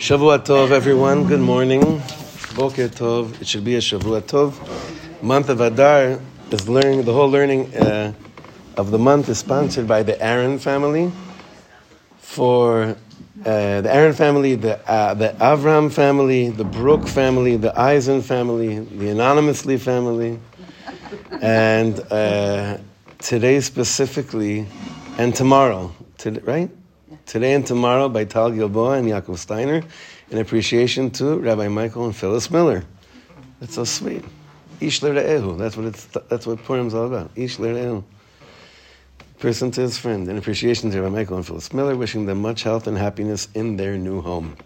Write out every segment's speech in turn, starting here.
Shavua Tov, everyone. Good morning. Boker Tov. It should be a Shavua Tov. Month of Adar is learning. The whole learning uh, of the month is sponsored by the Aaron family. For uh, the Aaron family, the uh, the Avram family, the Brook family, the Eisen family, the Anonymously family, and uh, today specifically, and tomorrow, today, right? Today and tomorrow by Tal Gilboa and Yaakov Steiner, in appreciation to Rabbi Michael and Phyllis Miller. That's so sweet. Ish Ehu. That's what it's. That's what Purim's all about. Ish Ehu. Person to his friend. In appreciation to Rabbi Michael and Phyllis Miller, wishing them much health and happiness in their new home.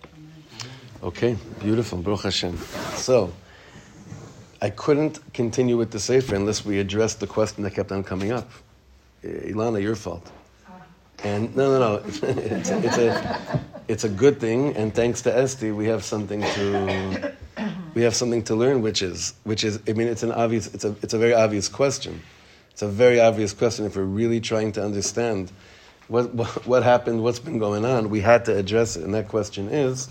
Okay, beautiful. Baruch Hashem. So, I couldn't continue with the Sefer unless we addressed the question that kept on coming up. Eh, Ilana, your fault. And no, no, no. It's, it's, a, it's, a, good thing, and thanks to Esti, we have something to we have something to learn, which is which is. I mean, it's an obvious. It's a it's a very obvious question. It's a very obvious question. If we're really trying to understand what, what, what happened, what's been going on, we had to address it. And that question is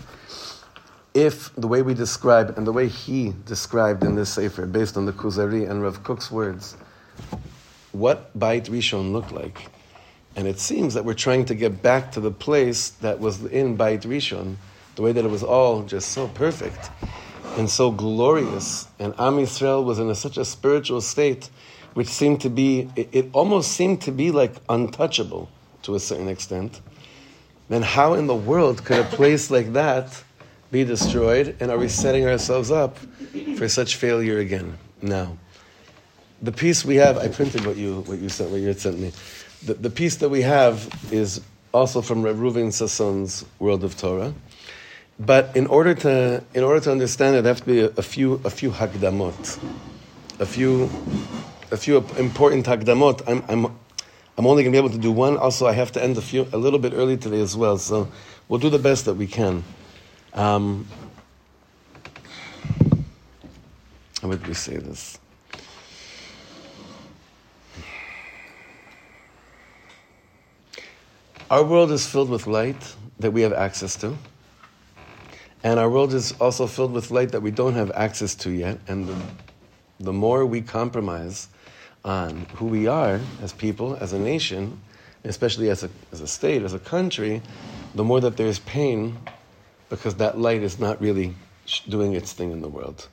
if the way we describe and the way he described in this Sefer, based on the Kuzari and Rav Kook's words, what Beit Rishon looked like. And it seems that we're trying to get back to the place that was in Beit Rishon, the way that it was all just so perfect and so glorious. And Am Yisrael was in a, such a spiritual state which seemed to be, it, it almost seemed to be like untouchable to a certain extent, then how in the world could a place like that be destroyed? And are we setting ourselves up for such failure again? Now, the piece we have, I printed what you what you sent, what you had sent me. The, the piece that we have is also from Rev Reuven Sasson's World of Torah. But in order to in order to understand it, there have to be a, a few a few hakdamot, a few a few important hakdamot. I'm, I'm, I'm only going to be able to do one. Also, I have to end a, few, a little bit early today as well, so we'll do the best that we can. Um, how would we say this? Our world is filled with light that we have access to. And our world is also filled with light that we don't have access to yet. And the, the more we compromise on who we are as people, as a nation, especially as a, as a state, as a country, the more that there's pain because that light is not really doing its thing in the world.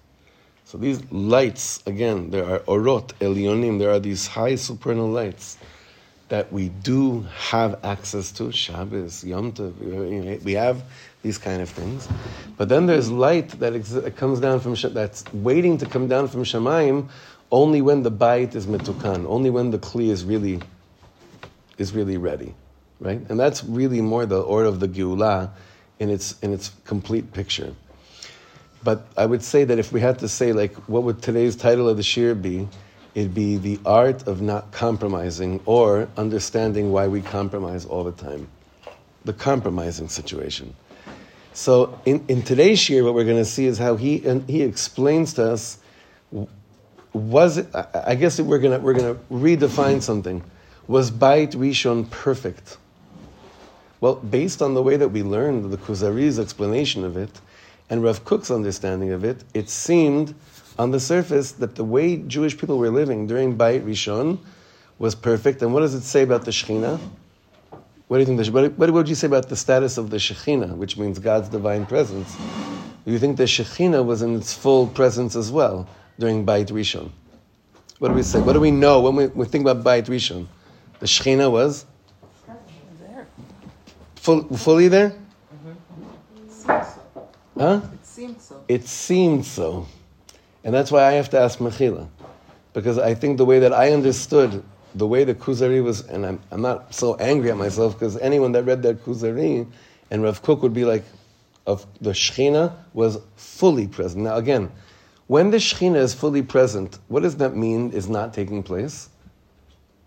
So these lights, again, there are orot, elyonim, there are these high supernal lights that we do have access to, Shabbos, Yom Tov, we have these kind of things. But then there's light that, ex- comes down from, that's waiting to come down from Shemaim only when the bite is metukan, only when the kli is really is really ready, right? And that's really more the order of the geula in its in its complete picture. But I would say that if we had to say like what would today's title of the shir be, it'd be the art of not compromising or understanding why we compromise all the time. The compromising situation. So in, in today's shir, what we're going to see is how he and he explains to us was it, I guess we're gonna we're gonna redefine something. Was Beit Rishon perfect? Well, based on the way that we learned the Kuzari's explanation of it and Rav Kook's understanding of it, it seemed on the surface that the way Jewish people were living during Beit Rishon was perfect. And what does it say about the Shekhinah? What do you think? The, what, what would you say about the status of the Shekhinah, which means God's divine presence? Do you think the Shekhinah was in its full presence as well? during Beit Rishon. What do we say? What do we know when we, we think about Beit Rishon? The Shechina was Full, fully there? Mm-hmm. Huh? It seemed so. It seemed so. And that's why I have to ask Mechila. Because I think the way that I understood the way the Kuzari was, and I'm, I'm not so angry at myself because anyone that read that Kuzari and Rav Kook would be like, of the Shechina was fully present. Now again, when the Shekhinah is fully present, what does that mean is not taking place?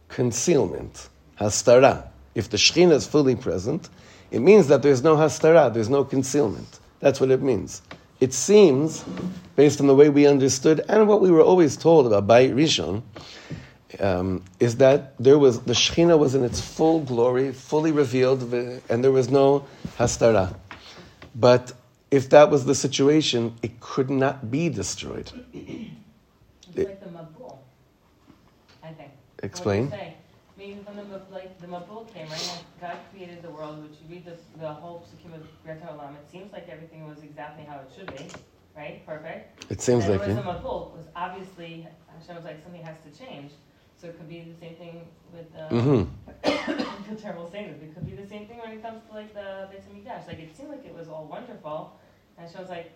Concealment. Hastara. If the Shekhinah is fully present, it means that there's no hastara, there's no concealment. That's what it means. It seems, based on the way we understood and what we were always told about Bayit Rishon, um, is that there was the Shekhinah was in its full glory, fully revealed, and there was no hastara. But if that was the situation, it could not be destroyed. It's It- like the Mabul, I think. Explain. What do you say? Maybe when the, like, the Mabul came, right, and God created the world, which you read the, the whole Psukim of Greta Olam, it seems like everything was exactly how it should be, right, perfect? It seems And like it was it. a Mabul, was obviously, Hashem was like, something has to change, so it could be the same thing with, uh, hmm I feel terrible saying this, it could be the same thing when it comes to like the Beit HaMikdash. Like it seemed like it was all wonderful, and she was like,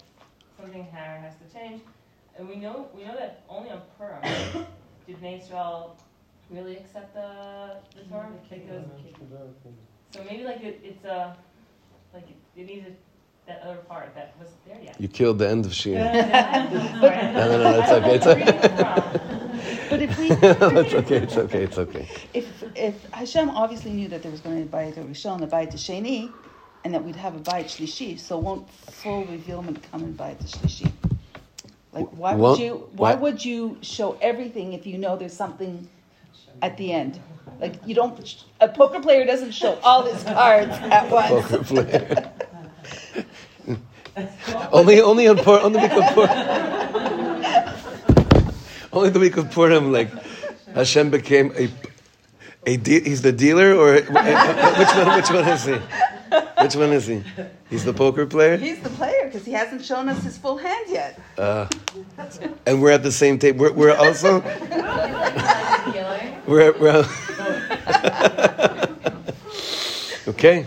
something has to change. And we know we know that only on Purim did Israel really accept the the Torah. Like it so maybe like it, it's a like it, it needed that other part that wasn't there yet. You killed the end of Shia. no, no, no, it's okay, it's okay. But if we, it's okay, it's okay, it's okay. if if Hashem obviously knew that there was going to be a Bayit Rishon, a Bayit Sheni, and that we'd have a Bayit Shlishi, so won't full revealment come in Bayit Shlishi? Like why would you why why- would you show everything if you know there's something at the end? Like you don't a poker player doesn't show all his cards at once. Poker player. only, only on Pur- on the week of Purim. only the week of Purim, like Hashem became a a de- he's the dealer, or which one? Which one is he? Which one is he? He's the poker player, He's the player because he hasn't shown us his full hand yet. uh, and we're at the same table. We're, we're also we're, we're okay,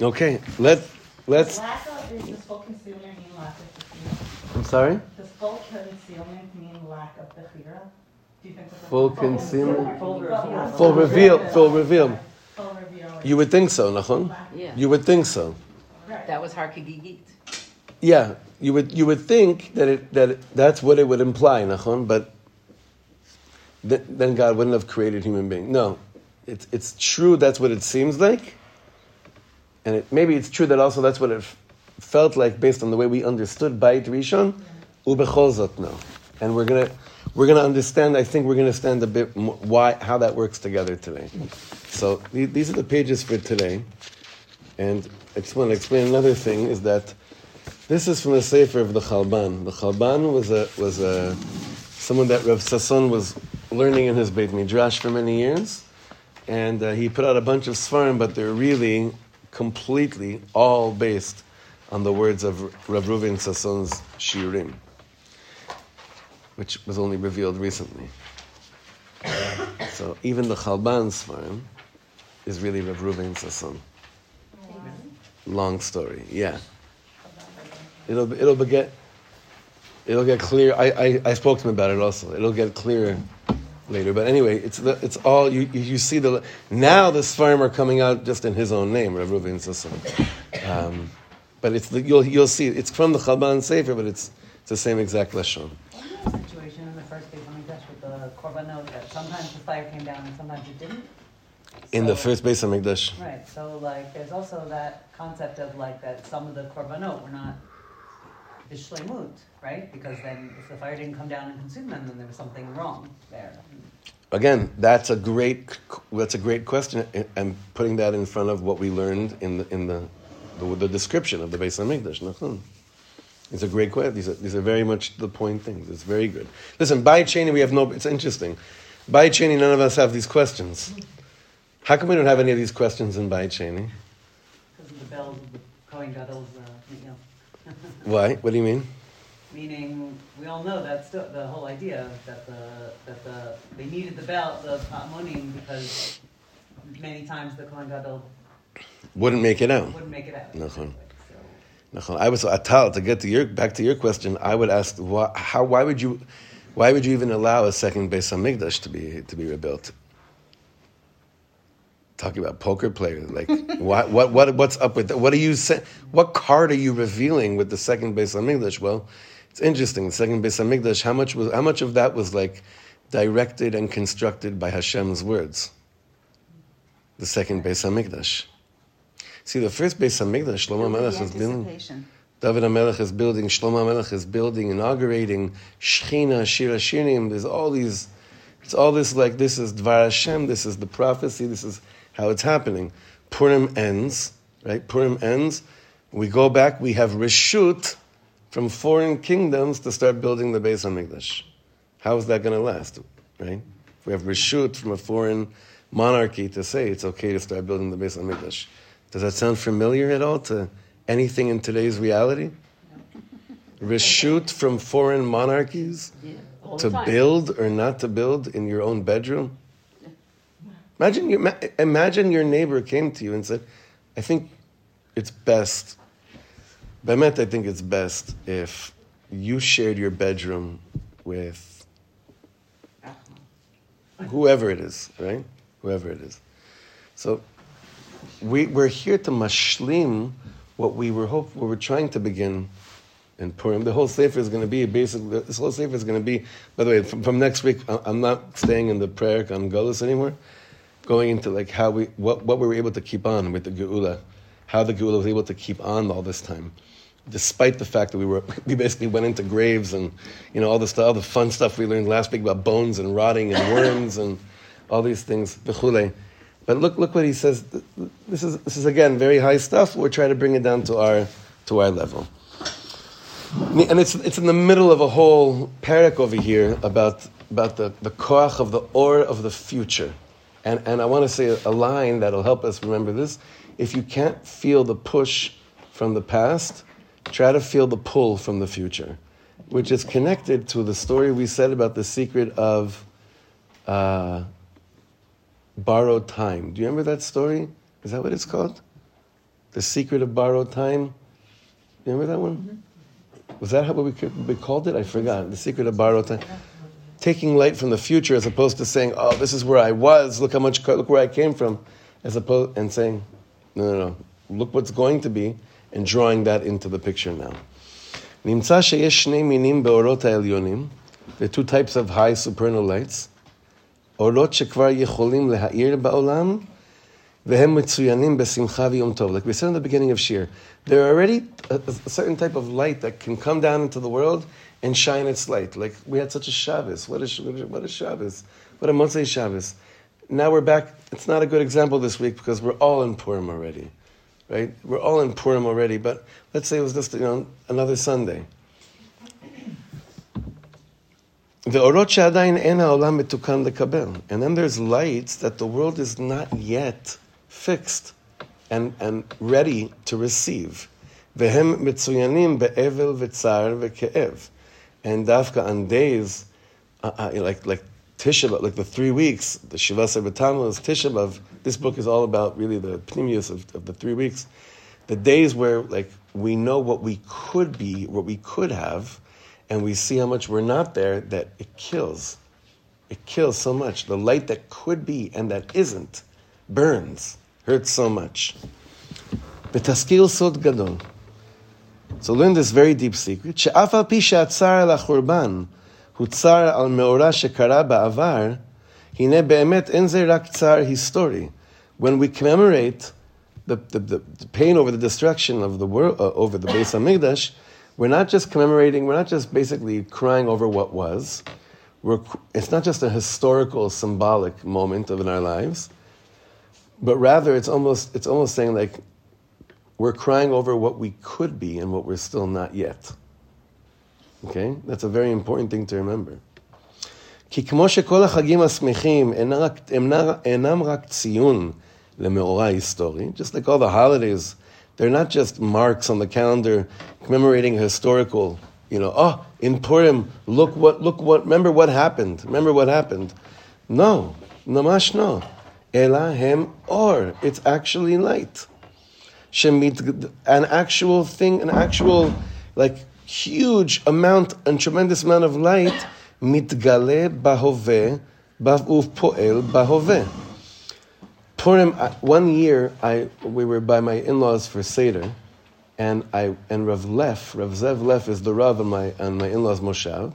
okay. Let let's. Lack of, is full concealment of bechira? I'm sorry. Does full concealment mean lack of bechira? Do you think that Full concealment. Full reveal. Full reveal. Full reveal. Full reveal. You would think so, Nachon. Yeah. You would think so. That was Harkagigit. Yeah, you would you would think that it that it, that's what it would imply, Nachon, but th- then God wouldn't have created human being. No, it's it's true. That's what it seems like, and it, maybe it's true that also that's what it f- felt like based on the way we understood Beit Rishon, Ubecholzot no, and we're gonna we're gonna understand. I think we're gonna understand a bit mo- why how that works together today. So the- these are the pages for today. And I just want to explain another thing is that this is from the Sefer of the Chalban. The Chalban was a, was a, someone that Rav Sasson was learning in his Beit Midrash for many years. And uh, he put out a bunch of Svarim, but they're really completely all based on the words of Rav Reuven Sasson's Shirim, which was only revealed recently. So even the Chalban Svarim is really Rav Reuven Sasson. Long story, yeah. It'll it'll be get it'll get clear. I, I, I spoke to him about it also. It'll get clearer later. But anyway, it's the, it's all you you see the now the Sfarim are coming out just in his own name, Rav Reuven Sasson. Um, but it's the, you'll you'll see it's from the Chalban Sefer, but it's it's the same exact lashon. situation in the first Beit Hamikdash with the korbanot that sometimes the fire came down and sometimes it didn't. In the first Beis HaMikdash. Right. So like, there's also that concept of like that some of the korbanot were not bishleimut, right? Because then if the fire didn't come down and consume them, then there was something wrong there. Again, that's a great that's a great question, and putting that in front of what we learned in the in the the, the description of the Beis Hamikdash. It's a great question. These are, these are very much the point things. It's very good. Listen, by Cheney, we have no. It's interesting. Bayit Sheni, none of us have these questions. How come we don't have any of these questions in Bayit Sheni? Because of the bells the Kohen Gadol's, uh, you know. Why? What do you mean? Meaning, we all know that's the, the whole idea that the that the they needed the belt the Amonim, because many times the Kohen Gadol Wouldn't make it out. wouldn't make it out. Nachon. Nachon. I was atal to get to your back to your question. I would ask, why, how? Why would you? Why would you even allow a second Beis Hamikdash to be to be rebuilt? Talking about poker players, like what what what what's up with that? What are you saying? What card are you revealing with the second Beis Hamikdash? Well, it's interesting. The second Beis Hamikdash, how much was how much of that was like directed and constructed by Hashem's words? The second Beis Hamikdash. See, the first Beis Hamikdash, Shlomo Melech is building. David HaMelech is building, Shlomo HaMelech is building, inaugurating, Shechina, Shir HaShirim, there's all these, it's all this like, this is Dvar Hashem, this is the prophecy, this is how it's happening. Purim ends, right? Purim ends, We go back, we have reshut from foreign kingdoms to start building the base Beis HaMikdash. How is that going to last, right? If we have reshut from a foreign monarchy to say it's okay to start building the base Beis HaMikdash. Does that sound familiar at all to anything in today's reality? Reshut from foreign monarchies the to build or not to build in your own bedroom? Imagine, you, imagine your neighbor came to you and said, I think it's best, Bemet, I think it's best if you shared your bedroom with whoever it is, right? Whoever it is. So we, we're here to mashlim what we were hope, what we're trying to begin in Purim. The whole sefer is going to be basically this whole sefer is going to be. By the way, from, from next week, I'm not staying in the prayer on Golis anymore. Going into like how we what what we were able to keep on with the Geula, how the Geula was able to keep on all this time, despite the fact that we were we basically went into graves and you know all the stuff, all the fun stuff we learned last week about bones and rotting and worms and all these things. But look look what he says. This is this is again very high stuff. We're trying to bring it down to our to our level. And it's, it's in the middle of a whole parak over here about, about the, the koach of the or of the future. And, and I want to say a line that'll help us remember this. If you can't feel the push from the past, try to feel the pull from the future, which is connected to the story we said about the secret of uh, borrowed time. Do you remember that story? Is that what it's called? The secret of borrowed time? You remember that one? Was that how we, we called it? I forgot. The secret of borrowed time. Taking light from the future as opposed to saying, "Oh, this is where I was. Look how much. Look where I came from," as opposed and saying, "No, no, no. Look what's going to be," and drawing that into the picture now. נמצא שיש שני מינים באורות העליונים, the two types of high supernal lights, אורות שכבר יכולים להאיר בעולם, והם מצוינים בשמחה ויום טוב. Like we said in the beginning of Shir, there are already a, a certain type of light that can come down into the world and shine its light. Like we had such a Shabbos. What is what is Shabbos? What a Motzei Shabbos. Now we're back. It's not a good example this week because we're all in Purim already, right? We're all in Purim already, but let's say it was just you know another Sunday. The and then there's lights that the world is not yet fixed and and ready to receive. And dafka on days uh, uh, like like Tisha B'av, like the three weeks, the Shiva Sarvatamala is Tisha B'av. This book is all about really the pneumius of, of the three weeks. The days where like we know what we could be, what we could have, and we see how much we're not there, that it kills. It kills so much. The light that could be and that isn't burns, hurts so much. B'taskil sod gadol. So learn this very deep secret. She'afal pisha atzar la. הוא צער על מאורע שקרה בעבר, הנה באמת אין זה רק צער היסטורי. When we commemorate the, the, the, the pain over the destruction of the world, uh, over the Beis HaMikdash, we're not just commemorating, we're not just basically crying over what was. We're, it's not just a historical, symbolic moment of in our lives, but rather it's almost, it's almost saying like, we're crying over what we could be and what we're still not yet. Okay? That's a very important thing to remember. כי כמו שכל החגים השמחים אינם רק, אינם, אינם רק ציון למאורע היסטורי, just like all the holidays, they're not just marks on the calendar commemorating a historical, you know, oh, in Purim, look what, look what, remember what happened, remember what happened. No, namash no. Ela hem or, it's actually light. Shemit, an actual thing, an actual, like, huge amount and tremendous amount of light, mitgale bahove, poel bahove. Purim, uh, one year, I, we were by my in-laws for Seder, and I, and Rav Leff, Rav Zev Leff is the Rav on my, on my in-laws Moshav,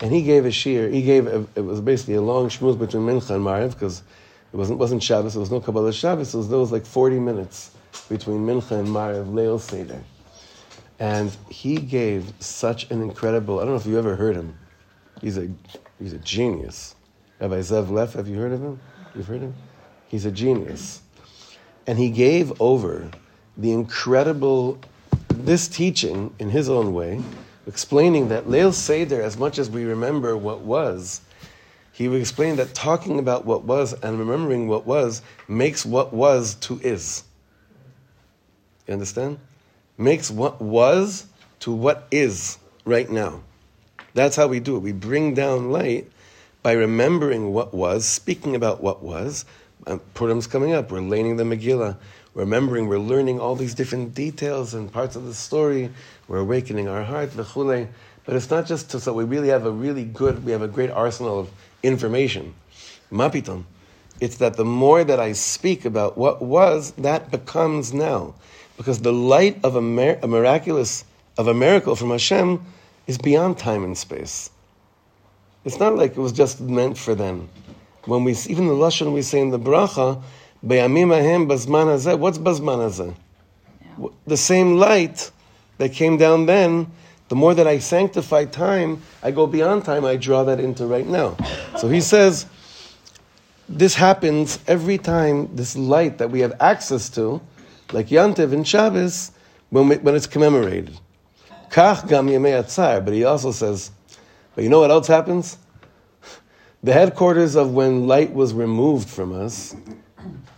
and he gave a shir, he gave, a, it was basically a long shmuz between Mincha and Mariv, because it wasn't, wasn't Shabbos, there was no Kabbalah Shabbos, so there was like 40 minutes between Mincha and Mariv, Leil Seder. And he gave such an incredible, I don't know if you ever heard him. He's a, he's a genius. Rabbi Zev Leff, have you heard of him? You've heard him? He's a genius. And he gave over the incredible this teaching, in his own way, explaining that Leil Seder, as much as we remember what was, he explained that talking about what was and remembering what was makes what was to is. You understand? Makes what was to what is right now. That's how we do it. We bring down light by remembering what was, speaking about what was. Um, Purim's coming up. We're laning the Megillah. Remembering, we're learning all these different details and parts of the story. We're awakening our heart, v'chule. But it's not just to, so we really have a really good, we have a great arsenal of information. Mapiton. It's that the more that I speak about what was, that becomes now. Because the light of a, mir- a miraculous, of a miracle from Hashem is beyond time and space. It's not like it was just meant for them. When we, even the Lashon we say in the bracha, Be'amim ahem bazman hazeh, what's bazman hazeh? The same light that came down then, the more that I sanctify time, I go beyond time, I draw that into right now. So he says, this happens every time this light that we have access to, like Yantiv and Shabbos, when, we, when it's commemorated. Kach gam yemei but he also says, but you know what else happens? The headquarters of when light was removed from us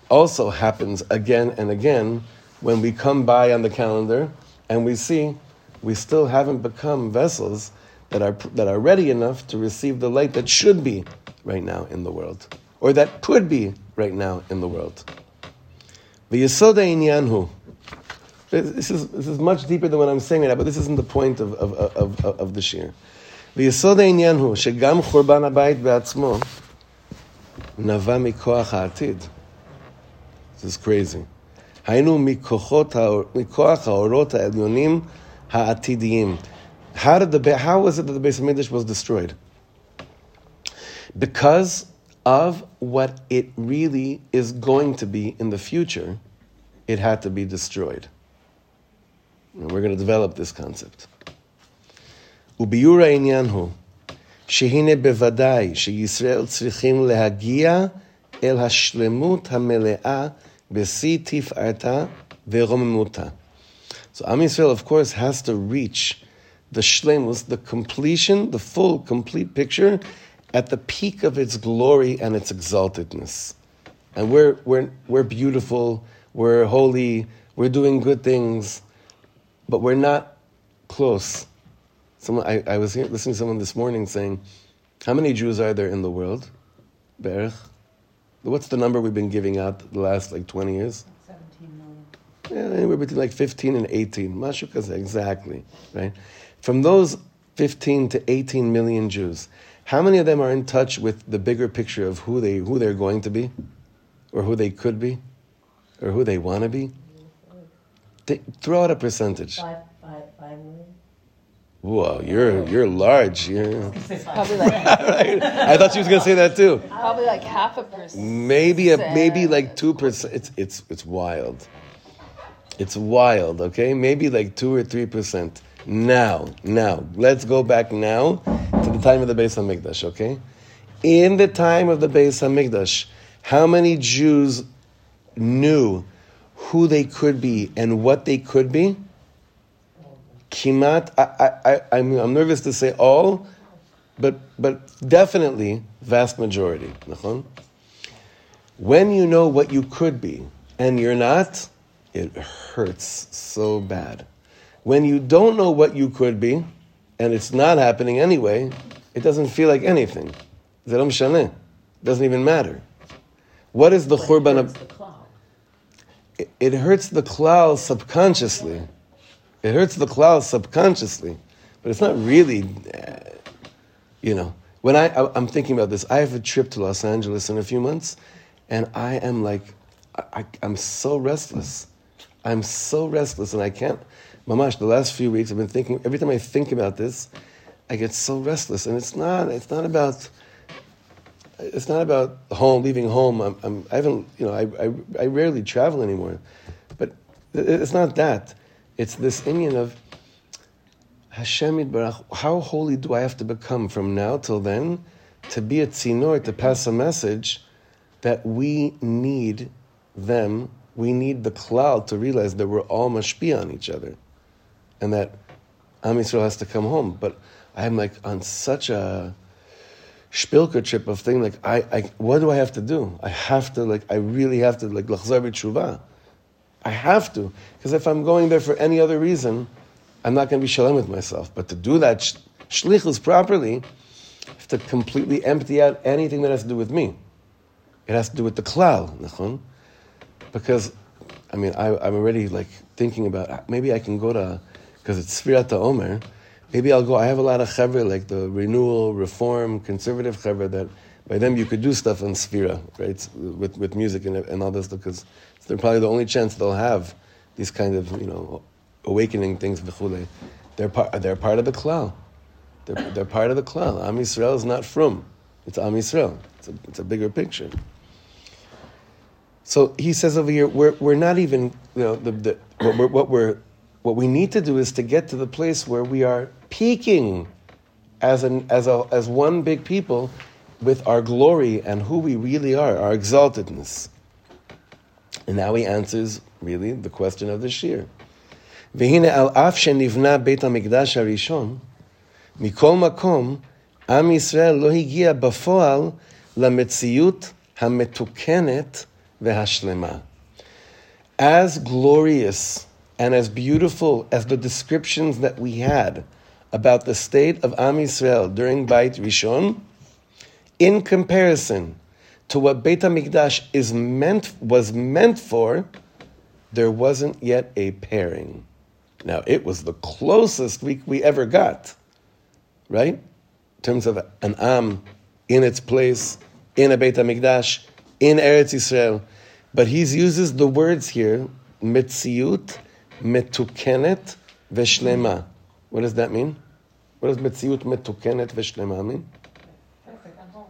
also happens again and again when we come by on the calendar and we see we still haven't become vessels that are, that are ready enough to receive the light that should be right now in the world, or that could be right now in the world. The ha'inyan hu. This is, this is much deeper than what I'm saying right now, but this isn't the point of, of, of, the shir. ויסוד העניין הוא שגם חורבן הבית בעצמו נבע מכוח This is crazy. היינו מכוחות, מכוח האורות העליונים העתידיים. How, did the, how was it that the Beis HaMikdash was destroyed? Because of what it really is going to be in the future, it had to be destroyed. And we're going to develop this concept. וביור העניין הוא שהנה בוודאי שישראל צריכים להגיע אל השלמות המלאה בשיא תפארתה ורוממותה. So Am Yisrael, of course, has to reach the shlemus, the completion, the full, complete picture at the peak of its glory and its exaltedness. And we're, we're, we're beautiful, we're holy, we're doing good things, but we're not close Someone, I, I was here, listening to someone this morning saying, how many Jews are there in the world? Berch? What's the number we've been giving out the last like 20 years? 17 million. Yeah, anywhere between like 15 and 18. Mashukas, exactly, right? From those 15 to 18 million Jews, how many of them are in touch with the bigger picture of who, they, who they're going to be? Or who they could be? Or who they want to be? They, throw out a percentage. Five, five, five million. Whoa, you're you're large. You're, Probably like right? I thought she was gonna say that too. probably like half a percent. Maybe a maybe like two percent. It's it's it's wild. It's wild. Okay, maybe like two or three percent. Now, now, let's go back now to the time of the Beis Hamikdash. Okay, in the time of the Beis Hamikdash, how many Jews knew who they could be and what they could be? Kimat, I, I, I'm, I'm nervous to say all, but, but definitely vast majority. When you know what you could be and you're not, it hurts so bad. When you don't know what you could be and it's not happening anyway, it doesn't feel like anything. Shaneh. Doesn't even matter. What is the churban? of-. It, hurts the klal subconsciously. It hurts the klal subconsciously, but it's not really, uh, you know. When I, I I'm thinking about this, I have a trip to Los Angeles in a few months, and I am like, I, I, I'm so restless. I'm so restless, and I can't. Mamash, the last few weeks, I've been thinking. Every time I think about this, I get so restless, and it's not. It's not about it's not about home, leaving home. I'm, I'm, I haven't, you know, I, I, I rarely travel anymore. But it's not that. It's this Indian of Hashem Yitbarach, how holy do I have to become from now till then to be a tzinor, to pass a message that we need them, we need the klal to realize that we're all mashpia on each other. and that Am Yisrael has to come home. But I'm like on such a spilker trip of thing. Like, I, I, what do I have to do? I have to, like, I really have to, like, lachzar b'tshuva. I have to, because if I'm going there for any other reason, I'm not going to be shalom with myself. But to do that sh- shlichus properly, I have to completely empty out anything that has to do with me. It has to do with the klal? Because, I mean, I, I'm already like thinking about maybe I can go to because it's Sfirat Omer. Maybe I'll go. I have a lot of chevra like the renewal, reform, conservative chevra that by them you could do stuff on Sfira, right, with with music and, and all this because they're probably the only chance they'll have these kind of you know awakening things. V'chule. They're part. They're part of the klal. They're, they're part of the klal. Am Yisrael is not from. It's Am Yisrael. It's a, it's a bigger picture. So he says over here, we're, we're not even, you know, the, the, what, we're, what, we're, what we need to do is to get to the place where we are peaking as, an, as, a, as one big people with our glory and who we really are, our exaltedness. And now he answers, really, the question of the shir. והנה על אף שנבנה בית המקדש הראשון, מכל מקום, עם ישראל לא הגיע בפועל למציאות המתוקנת והשלמה. As glorious and as beautiful as the descriptions that we had about the state of Am Yisrael during Beit Rishon, in comparison to what Beit HaMikdash is meant, was meant for, there wasn't yet a pairing. Now, it was the closest we, we ever got, right? In terms of an Am in its place, in a Beit HaMikdash, in Eretz Yisrael. But he uses the words here, mitziut, metukenet, veshlema. What does that mean? What does mitziut, metukenet, veshlema mean? Perfect, I'm home.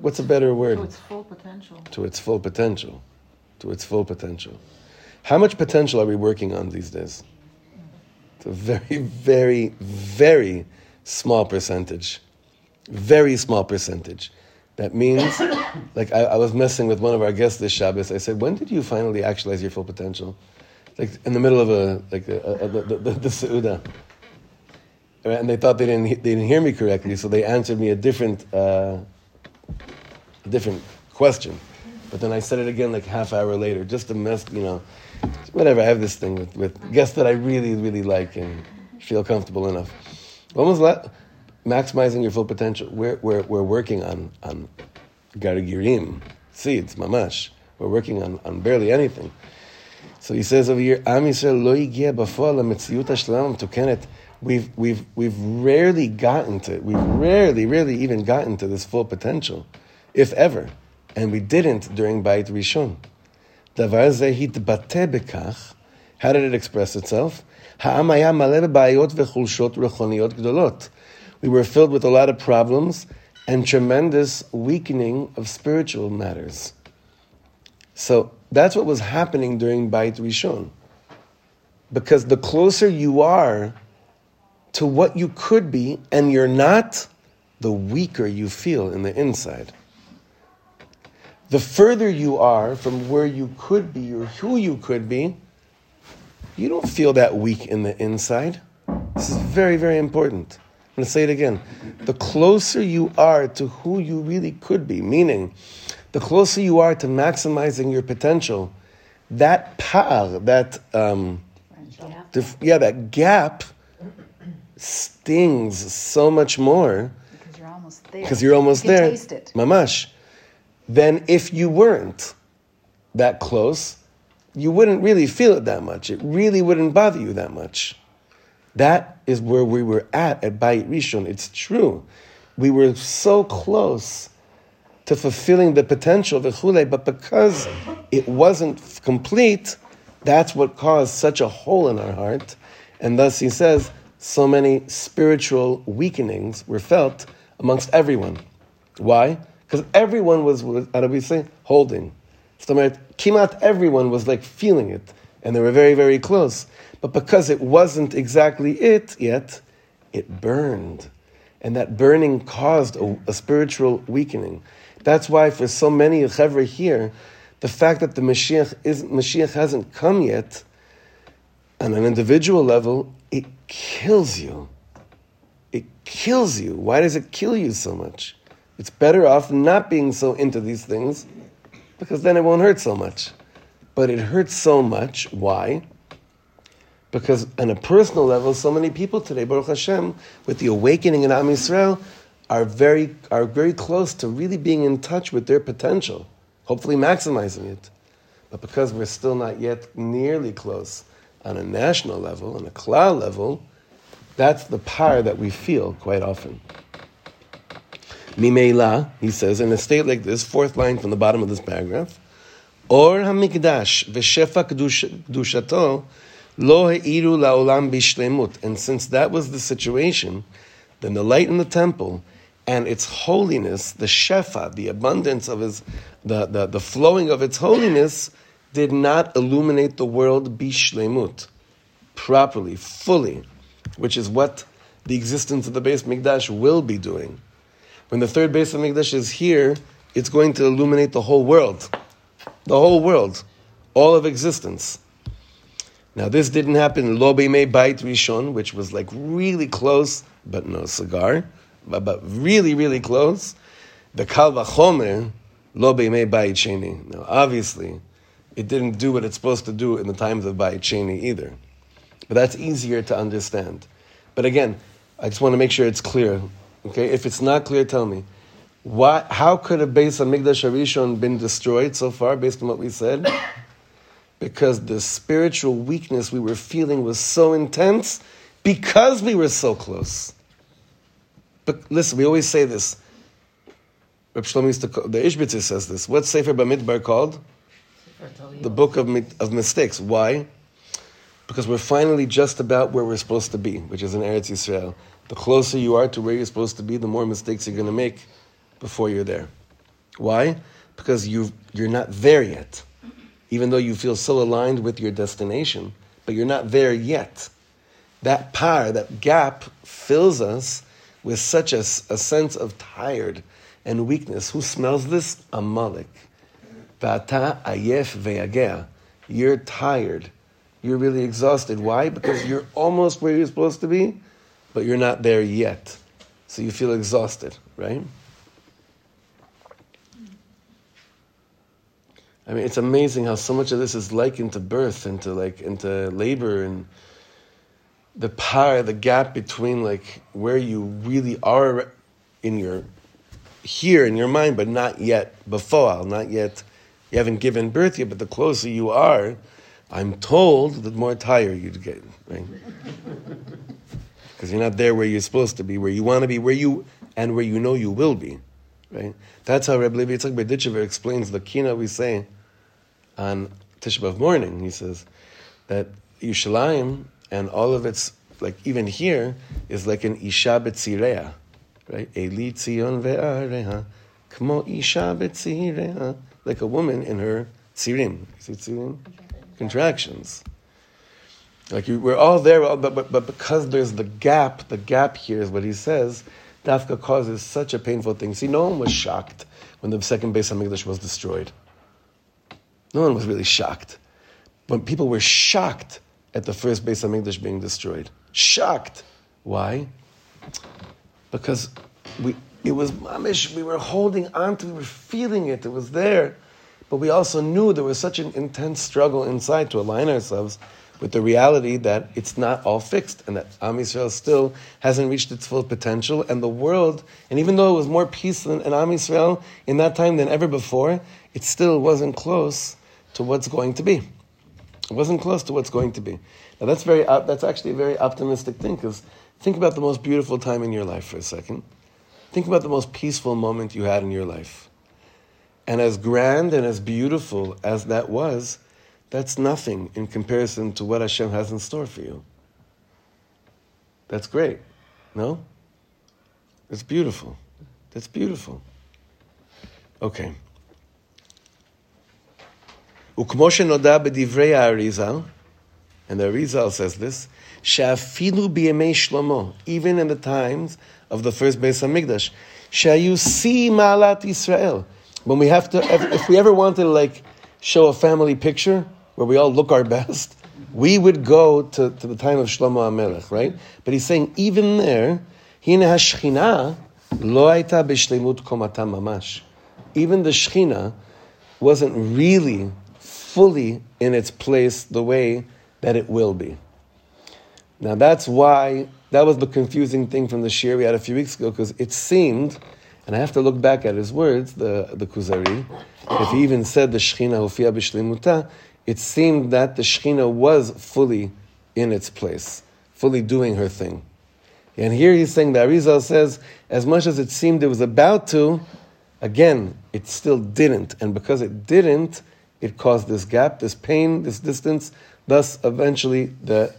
What's a better word? To its full potential. to its full potential. To its full potential. How much potential are we working on these days? It's a very, very, very small percentage. Very small percentage. That means, like, I, I was messing with one of our guests this Shabbos. I said, when did you finally actualize your full potential? Like, in the middle of a, like, a, a, the, the, the, the. And they thought they didn't, they didn't hear me correctly, so they answered me a different, uh, a different question. But then I said it again like half hour later, just to mess, you know, whatever. I have this thing with, with guests that I really, really like and feel comfortable enough. When was la- maximizing your full potential? We're, we're, we're working on, on gargirim, seeds, mamash. We're working on, on barely anything. So he says over here, Am Yisrael lo higia b'foal lemetziut hashlam tukenet. We've, we've, we've rarely gotten to it. We've rarely, rarely even gotten to this full potential, if ever. And we didn't during Beit Rishon. דבר זה התבטא בכך, how did it express itself? העם היה מלא בבעיות וחולשות רוחניות גדולות. We were filled with a lot of problems and tremendous weakening of spiritual matters. So that's what was happening during Beit Rishon. Because the closer you are to what you could be and you're not, the weaker you feel in the inside. The further you are from where you could be or who you could be, you don't feel that weak in the inside. This is very, very important. I'm going to say it again. The closer you are to who you really could be, meaning the closer you are to maximizing your potential, that par, that, um, dif- yeah, that gap stings so much more Because you're almost there. because you're almost you there. taste it. Mamash. Then if you weren't that close, you wouldn't really feel it that much. It really wouldn't bother you that much. That is where we were at at Bayit Rishon. It's true. We were so close to fulfilling the potential of Echule, but because it wasn't complete, that's what caused such a hole in our heart. And thus he says, so many spiritual weakenings were felt amongst everyone. Why? Because everyone was, how do we say, holding. Kimat everyone was like feeling it, and they were very, very close. But because it wasn't exactly it yet, it burned. And that burning caused a, a spiritual weakening. That's why for so many chevra here, the fact that the Mashiach, isn't, Mashiach hasn't come yet, on an individual level, it kills you. It kills you. Why does it kill you so much? It's better off not being so into these things because then it won't hurt so much. But it hurts so much. Why? Because on a personal level, so many people today, Baruch Hashem, with the awakening in Am Yisrael, are very, are very close to really being in touch with their potential, hopefully maximizing it. But because we're still not yet nearly close on a national level, on a klal level, that's the power that we feel quite often. Mimela, he says, in a state like this, fourth line from the bottom of this paragraph, Or hamikdash v'shefa kedushato lo he'iru la'olam bishlemut. And since that was the situation, then the light in the temple and its holiness, the shefa, the abundance of his, the, the, the flowing of its holiness, did not illuminate the world bishlemut, properly, fully, which is what the existence of the Beis Mikdash will be doing. When the third Beis HaMikdash is here, it's going to illuminate the whole world. The whole world. All of existence. Now, this didn't happen in Lo Bimei Bait Rishon, which was like really close, but no cigar, but, but really, really close. The Kal Vachomer, Lo Bimei Bait Sheni. Now, obviously, it didn't do what it's supposed to do in the times of Bait Sheni either. But that's easier to understand. But again, I just want to make sure it's clear. Okay, if it's not clear, tell me. Why, how could a Beis HaMikdash Harishon been destroyed so far, based on what we said? Because the spiritual weakness we were feeling was so intense because we were so close. But listen, we always say this. Reb Shlomo used to call, the Ishbitzer says this. What's Sefer Bamidbar called? The book of, of mistakes. Why? Because we're finally just about where we're supposed to be, which is in Eretz Yisrael. The closer you are to where you're supposed to be, the more mistakes you're going to make before you're there. Why? Because you you're not there yet. Even though you feel so aligned with your destination, but you're not there yet. That power, that gap fills us with such a, a sense of tired and weakness. Who smells this? Amalek. Vata ayef ve'agea. You're tired. You're really exhausted. Why? Because you're almost where you're supposed to be, but you're not there yet. So you feel exhausted, right? I mean, it's amazing how so much of this is likened to birth and to like into labor and the power, the gap between like where you really are in your here in your mind, but not yet before, not yet. You haven't given birth yet, but the closer you are, I'm told, the more tired you'd get, right? Because you're not there where you're supposed to be, where you want to be, where you and where you know you will be, right? That's how Reb Levi Yitzchak explains the kina we say on Tisha B'av morning. He says that Yerushalayim and all of its, like even here, is like an Isha B'tzireah, right? Eli Tzion ve'areha, kmo Isha B'tzireha, like a woman in her tzirim. See tzirim? Contractions. Like you, we're all there, but, but, but because there's the gap, the gap here is what he says, Dafka causes such a painful thing. See, no one was shocked when the second Beis HaMikdash was destroyed. No one was really shocked. But people were shocked at the first Beis HaMikdash being destroyed. Shocked. Why? Because we, it was mamish, we were holding on to, we were feeling it, it was there. But we also knew there was such an intense struggle inside to align ourselves with the reality that it's not all fixed and that Am Yisrael still hasn't reached its full potential. And the world, and even though it was more peace in, Am Yisrael in that time than ever before, it still wasn't close to what's going to be. It wasn't close to what's going to be. Now that's very that's actually a very optimistic thing because think about the most beautiful time in your life for a second. Think about the most peaceful moment you had in your life. And as grand and as beautiful as that was, that's nothing in comparison to what Hashem has in store for you. That's great. No? It's beautiful. That's beautiful. Okay and the Arizal says this, שאפילו בימי שלמה, even in the times of the first Beis Hamikdash, shall you see malat Israel? When we have to, if we ever wanted to like show a family picture where we all look our best, we would go to, to the time of Shlomo HaMelech, right? But he's saying even there, even the לא הייתה בשלמות קומתה ממש. Even the Shechina wasn't really fully in its place the way that it will be. Now that's why that was the confusing thing from the shiur we had a few weeks ago, because it seemed, and I have to look back at his words, the the Kuzari, if he even said the Shechina hofia b'shlemuta, it seemed that the Shechina was fully in its place, fully doing her thing. And here he's saying, the Arizal says, as much as it seemed it was about to, again, it still didn't. And because it didn't, it caused this gap, this pain, this distance, thus eventually the,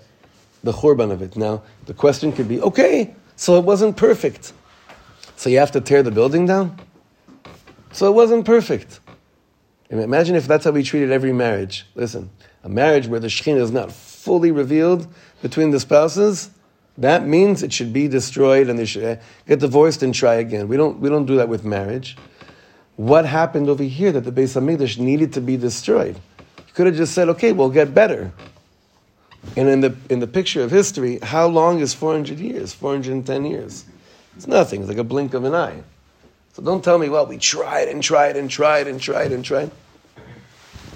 the churban of it. Now, the question could be, okay, so it wasn't perfect. So you have to tear the building down? So it wasn't perfect. Imagine if that's how we treated every marriage. Listen, a marriage where the Shekhinah is not fully revealed between the spouses, that means it should be destroyed and they should eh, get divorced and try again. We don't, we don't do that with marriage What happened over here that the Beis Hamikdash needed to be destroyed? You could have just said, okay, we'll get better. And in the, in the picture of history, how long is 400 years? 410 years. It's nothing. It's like a blink of an eye. So don't tell me, well, we tried and tried and tried and tried and tried.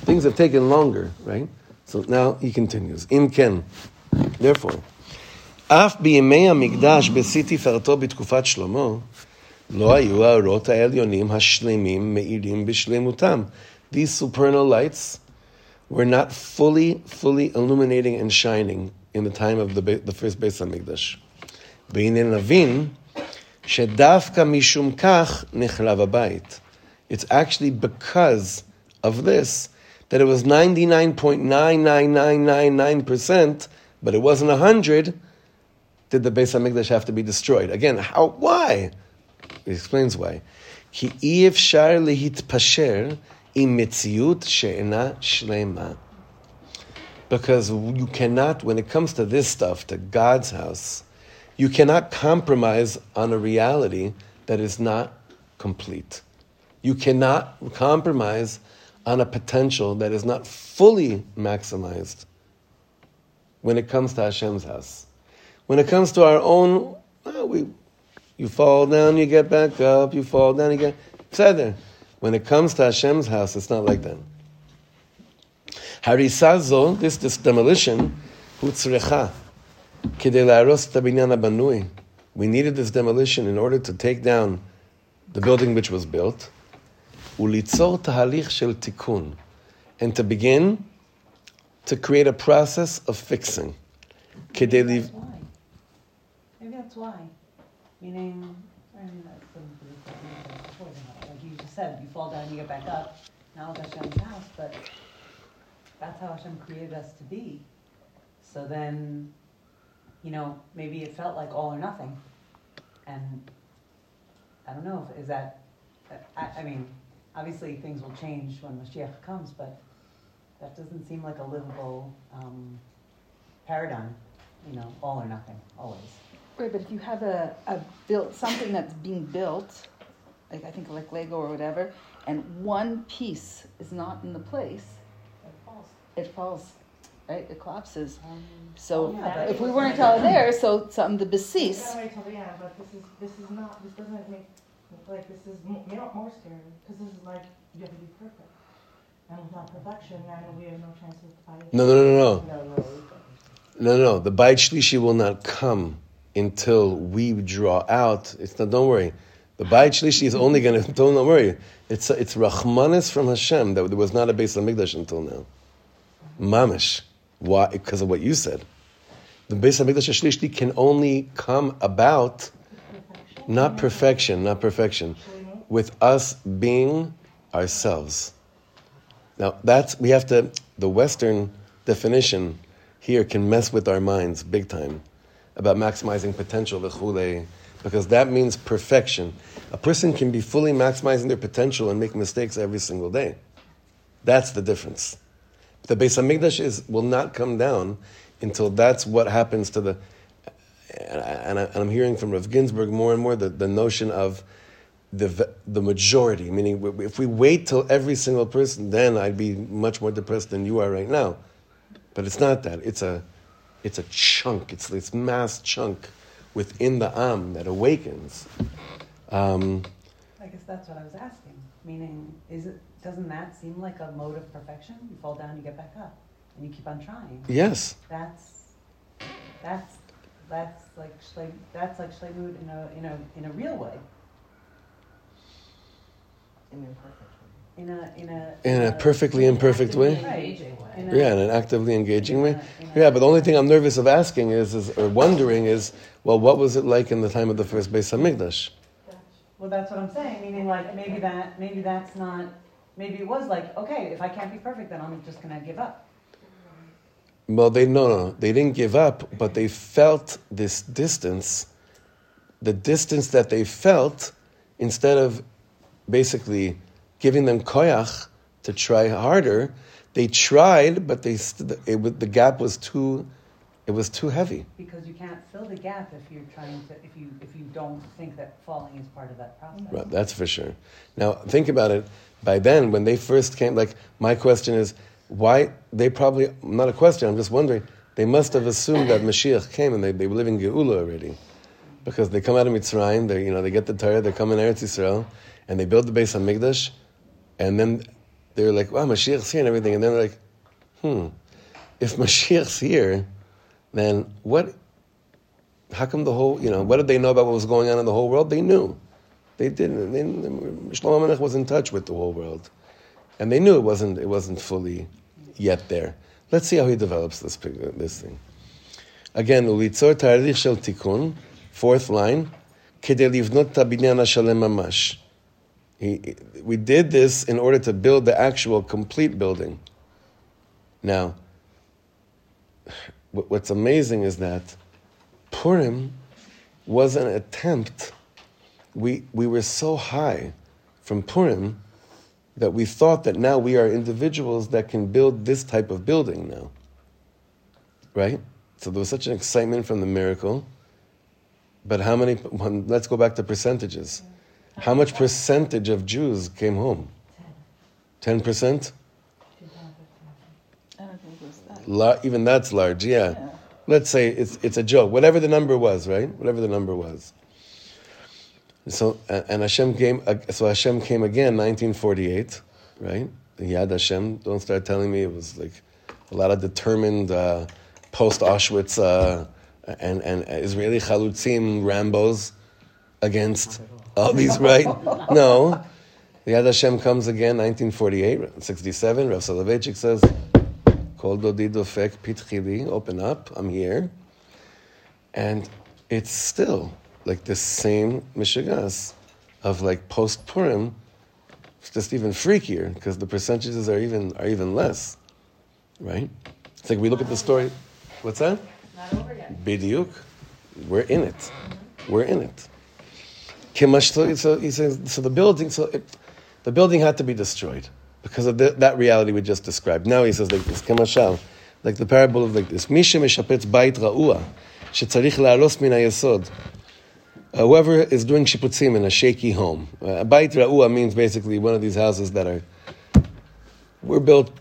Things have taken longer, right? So now he continues. Im ken. Therefore, אף בימי המקדש בשיא תפארתו בתקופת שלמה, לא היו האורות העליונים השלמים מאירים בשלמותם. These supernal lights were not fully, fully illuminating and shining in the time of the, the first Beis HaMikdash. והנה נבין שדווקא משום כך נחלב הבית. It's actually because of this that it was 99.99999%, but it wasn't 100, did the Beis Hamikdash have to be destroyed? Again, how? Why? He explains why. כי אי אפשר להתפשר עם מציאות שאינה שלמה. Because you cannot, when it comes to this stuff, to God's house, you cannot compromise on a reality that is not complete. You cannot compromise on a potential that is not fully maximized when it comes to Hashem's house. When it comes to our own, well, we, you fall down, you get back up, you fall down, you get. Further. When it comes to Hashem's house, it's not like that. Harisazo, this, this demolition, hutzrecha, kidei la'aros tabinyan abanui. We needed this demolition in order to take down the building which was built, ulitzor tahalich shel tikkun, and to begin to create a process of fixing. Maybe that's why. Maybe that's why. Meaning, I mean, that's like you just said, you fall down, you get back up. Now it's Hashem's house, but that's how Hashem created us to be. So then, you know, maybe it felt like all or nothing. And I don't know, if- is that, I, I mean, obviously things will change when Mashiach comes, but that doesn't seem like a livable um, paradigm, you know, all or nothing, always. Right, but if you have a, a built something that's being built, like I think like Lego or whatever, and one piece is not in the place, It falls. it falls, right? It collapses. Um, So yeah, but- if we weren't all there, so some the basis. Yeah, wait till- yeah, but this is, this is not, this doesn't make, like, this is mo- more, more scary, because this is like, you have to be perfect. And without perfection, then we have no chance of fighting. No, no, no, no. No, no, No, no, the Beit Shlishi will not come until we draw out. It's not, don't worry. The Beit Shlishi is only going to, don't, worry. It's, it's Rahmanis from Hashem that there was not a Beis HaMikdash until now. Mamish. Why? Because of what you said. The Beis HaMikdash Shlishi can only come about, not perfection, not perfection, with us being ourselves. Now that's we have to. The Western definition here can mess with our minds big time about maximizing potential v'chule, because that means perfection. A person can be fully maximizing their potential and make mistakes every single day. That's the difference. The Beis Hamikdash is will not come down until that's what happens to the. And, I, I'm hearing from Rav Ginsburg more and more the, the notion of the the majority. Meaning, if we wait till every single person, then I'd be much more depressed than you are right now. But it's not that. It's a it's a chunk. It's this mass chunk within the am that awakens. Um, I guess that's what I was asking. Meaning, is it, doesn't that seem like a mode of perfection? You fall down, you get back up, and you keep on trying. yes. That's, that's, that's like shle, that's like shlemut in a, in a, in a real way. In a, in a. In a perfectly imperfect way. Engaging way. In a- Yeah, in an actively engaging way. a- in Yeah, but the only thing I'm nervous of asking is, is or wondering is, well, what was it like in the time of the first Beis Hamikdash? Well, that's what I'm saying, meaning like, maybe that, maybe that's not, maybe it was like, okay, if I can't be perfect, then I'm just gonna give up. Well, they no, no, they didn't give up, but they felt this distance. The distance that they felt, instead of basically giving them koyach to try harder, they tried, but they st- it, the gap was too, it was too heavy. Because you can't fill the gap if you're trying to, if you, if you don't think that falling is part of that process. Right, that's for sure. Now, think about it. By then, when they first came, like, my question is, why? They probably, not a question, I'm just wondering, they must have assumed that Mashiach came and they, they were living Geula already. Because they come out of Mitzrayim, they, you know, they get the Torah, they come in Eretz Yisrael, and they build the Beis HaMikdash, and then they're like, wow, Mashiach's here and everything, and then they're like, hmm, if Mashiach's here, then what, how come the whole, you know, what did they know about what was going on in the whole world? They knew. They didn't. They, Shlomo Melech was in touch with the whole world, and they knew it wasn't. It wasn't fully yet there. Let's see how he develops this this thing. Again, ulitzor tarich shel tikun, fourth line, ta binyan hashalem mamash. He, we did this in order to build the actual complete building. Now, what's amazing is that Purim was an attempt. We, we were so high from Purim that we thought that now we are individuals that can build this type of building now. Right? So there was such an excitement from the miracle. But how many, let's go back to percentages. How much percentage of Jews came home? 10%? I don't think it was that. La- even that's large, yeah. Yeah. Let's say it's, it's a joke, whatever the number was, right? Whatever the number was. So and Hashem came. So Hashem came again, 1948, right? Yad Hashem. Don't start telling me it was like a lot of determined uh, post Auschwitz uh, and and Israeli chalutzim Rambo's against all these, right? No, the Yad Hashem comes again, 1948, 67. Rav Soloveitchik says. Kol dodi dofek pitchili, open up, I'm here. And it's still like the same Mishigas of like post Purim. It's just even freakier because the percentages are even are even less, right? It's like we look at the story. What's that? Not over yet. Bidiuk. We're in it. We're in it. So so he says. So the building. So it, the building had to be destroyed because of the, that reality we just described. Now he says like this. Kimashal, like the parable of like this. Misha meshapetz bait ra'ua, shetzarich la'aros min hayesod. Uh, Whoever is doing shiputzim in a shaky home, uh, bait ra'ua means basically one of these houses that are were built,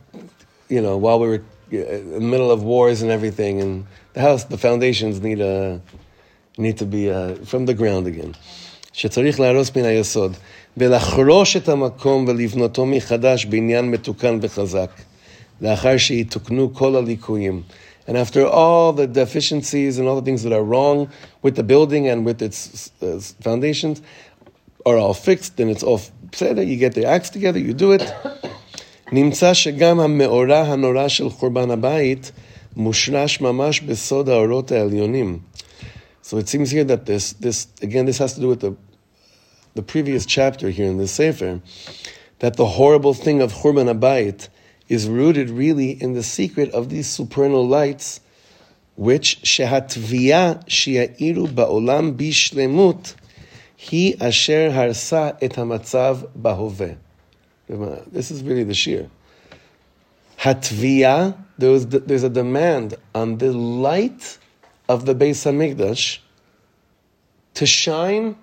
you know, while we were uh, in the middle of wars and everything, and the house, the foundations need a need to be uh, from the ground again. שצריך להרוס מן היסוד, ולחרוש את המקום ולבנותו מחדש בעניין מתוקן וחזק, לאחר שיתוקנו כל הליקויים. And after all the deficiencies and all the things that are wrong with the building and with its uh, foundations are all fixed, then it's all בסדר, you get the acts together, you do it. נמצא שגם המאורע הנורא של חורבן הבית מושרש ממש בסוד האורות העליונים. So it seems here that this, this again, this has to do with the, the previous chapter here in the Sefer, that the horrible thing of Churban Abayit is rooted really in the secret of these supernal lights, which shehatvia shiairu ba'olam bishlemut, he asher harsa et hamatzav bahove. This is really the sheer. Hatvia, there was, there's a demand on the light of the Beis Hamikdash to shine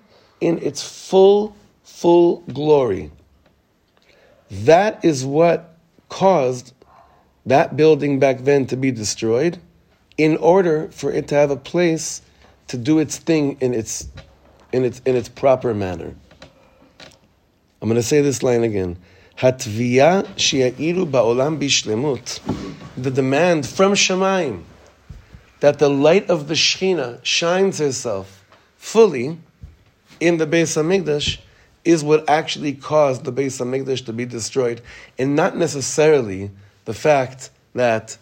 in its full full glory. That is what caused that building back then to be destroyed in order for it to have a place to do its thing in its, in its, in its proper manner. I'm going to say this line again. Hatviya ba'olam. The demand from Shemaim that the light of the Shekhinah shines herself fully in the Beis Hamikdash is what actually caused the Beis Hamikdash to be destroyed, and not necessarily the fact that